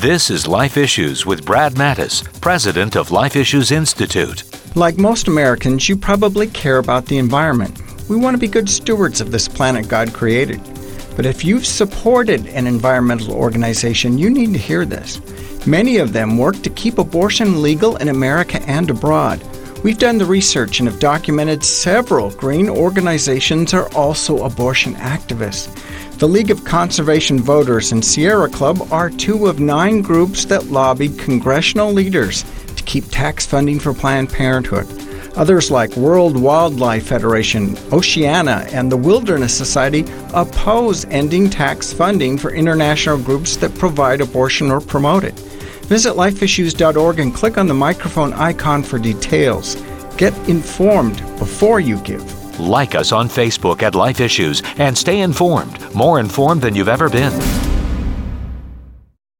This is Life Issues with Brad Mattes, president of Life Issues Institute. Like most Americans, you probably care about the environment. We want to be good stewards of this planet God created. But if you've supported an environmental organization, you need to hear this. Many of them work to keep abortion legal in America and abroad. We've done the research and have documented several green organizations are also abortion activists. The League of Conservation Voters and Sierra Club are two of nine groups that lobbied congressional leaders to keep tax funding for Planned Parenthood. Others like World Wildlife Federation, Oceana, and the Wilderness Society oppose ending tax funding for international groups that provide abortion or promote it. Visit lifeissues.org and click on the microphone icon for details. Get informed before you give. Like us on Facebook at Life Issues and stay informed, more informed than you've ever been.